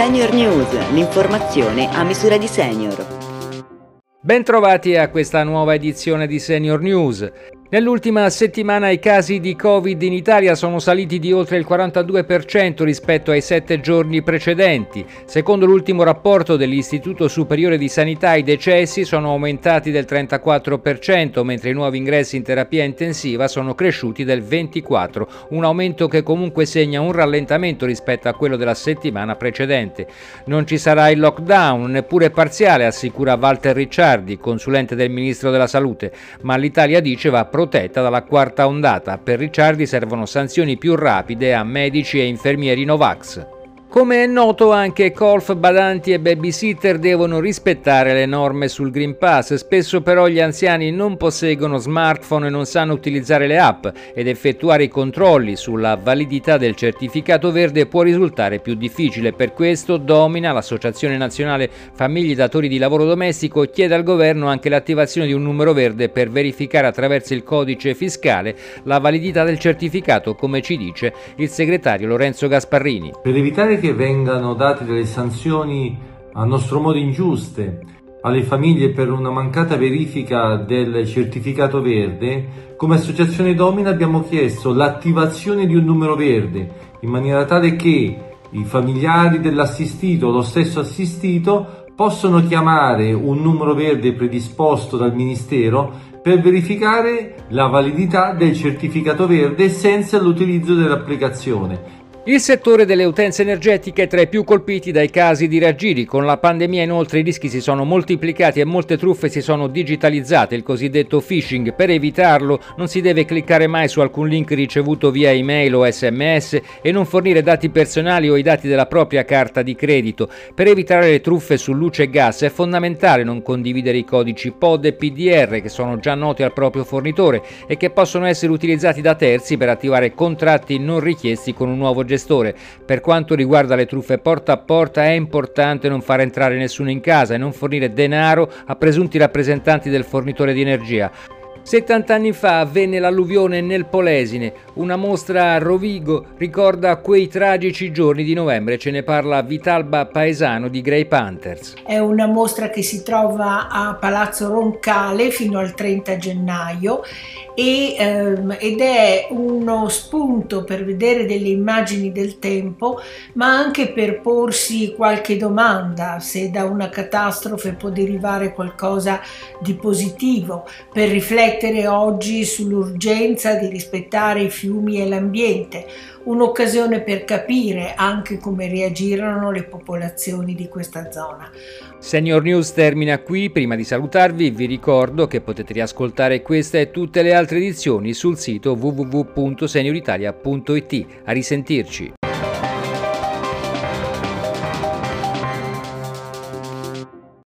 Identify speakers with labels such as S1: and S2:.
S1: Senior News, l'informazione a misura di senior.
S2: Bentrovati a questa nuova edizione di Senior News. Nell'ultima settimana i casi di Covid in Italia sono saliti di oltre il 42% rispetto ai sette giorni precedenti. Secondo l'ultimo rapporto dell'Istituto Superiore di Sanità i decessi sono aumentati del 34%, mentre i nuovi ingressi in terapia intensiva sono cresciuti del 24%, un aumento che comunque segna un rallentamento rispetto a quello della settimana precedente. Non ci sarà il lockdown, neppure parziale, assicura Walter Ricciardi, consulente del Ministro della Salute, ma l'Italia dice va protetta dalla quarta ondata. Per Ricciardi servono sanzioni più rapide a medici e infermieri Novax. Come è noto anche colf, badanti e babysitter devono rispettare le norme sul Green Pass, spesso però gli anziani non posseggono smartphone e non sanno utilizzare le app ed effettuare i controlli sulla validità del certificato verde può risultare più difficile. Per questo Domina, l'Associazione Nazionale Famiglie Datori di Lavoro Domestico, chiede al governo anche l'attivazione di un numero verde per verificare attraverso il codice fiscale la validità del certificato, come ci dice il segretario Lorenzo Gasparrini.
S3: Per evitare che vengano date delle sanzioni a nostro modo ingiuste alle famiglie per una mancata verifica del certificato verde, come Associazione Domina abbiamo chiesto l'attivazione di un numero verde in maniera tale che i familiari dell'assistito o lo stesso assistito possono chiamare un numero verde predisposto dal Ministero per verificare la validità del certificato verde senza l'utilizzo dell'applicazione
S2: il settore delle utenze energetiche è tra i più colpiti dai casi di raggiri. Con la pandemia inoltre i rischi si sono moltiplicati e molte truffe si sono digitalizzate, il cosiddetto phishing. Per evitarlo non si deve cliccare mai su alcun link ricevuto via email o sms e non fornire dati personali o i dati della propria carta di credito. Per evitare le truffe su luce e gas è fondamentale non condividere i codici POD e PDR che sono già noti al proprio fornitore e che possono essere utilizzati da terzi per attivare contratti non richiesti con un nuovo gestore. Per quanto riguarda le truffe porta a porta è importante non far entrare nessuno in casa e non fornire denaro a presunti rappresentanti del fornitore di energia. 70 anni fa avvenne l'alluvione nel Polesine, una mostra a Rovigo ricorda quei tragici giorni di novembre, ce ne parla Vitalba Paesano di Grey Panthers.
S4: È una mostra che si trova a Palazzo Roncale fino al 30 gennaio e, ehm, ed è uno spunto per vedere delle immagini del tempo, ma anche per porsi qualche domanda, se da una catastrofe può derivare qualcosa di positivo, per riflettere oggi sull'urgenza di rispettare i fiumi e l'ambiente, un'occasione per capire anche come reagirono le popolazioni di questa zona.
S2: Senior News termina qui, prima di salutarvi vi ricordo che potete riascoltare questa e tutte le altre edizioni sul sito www.senioritalia.it. A risentirci!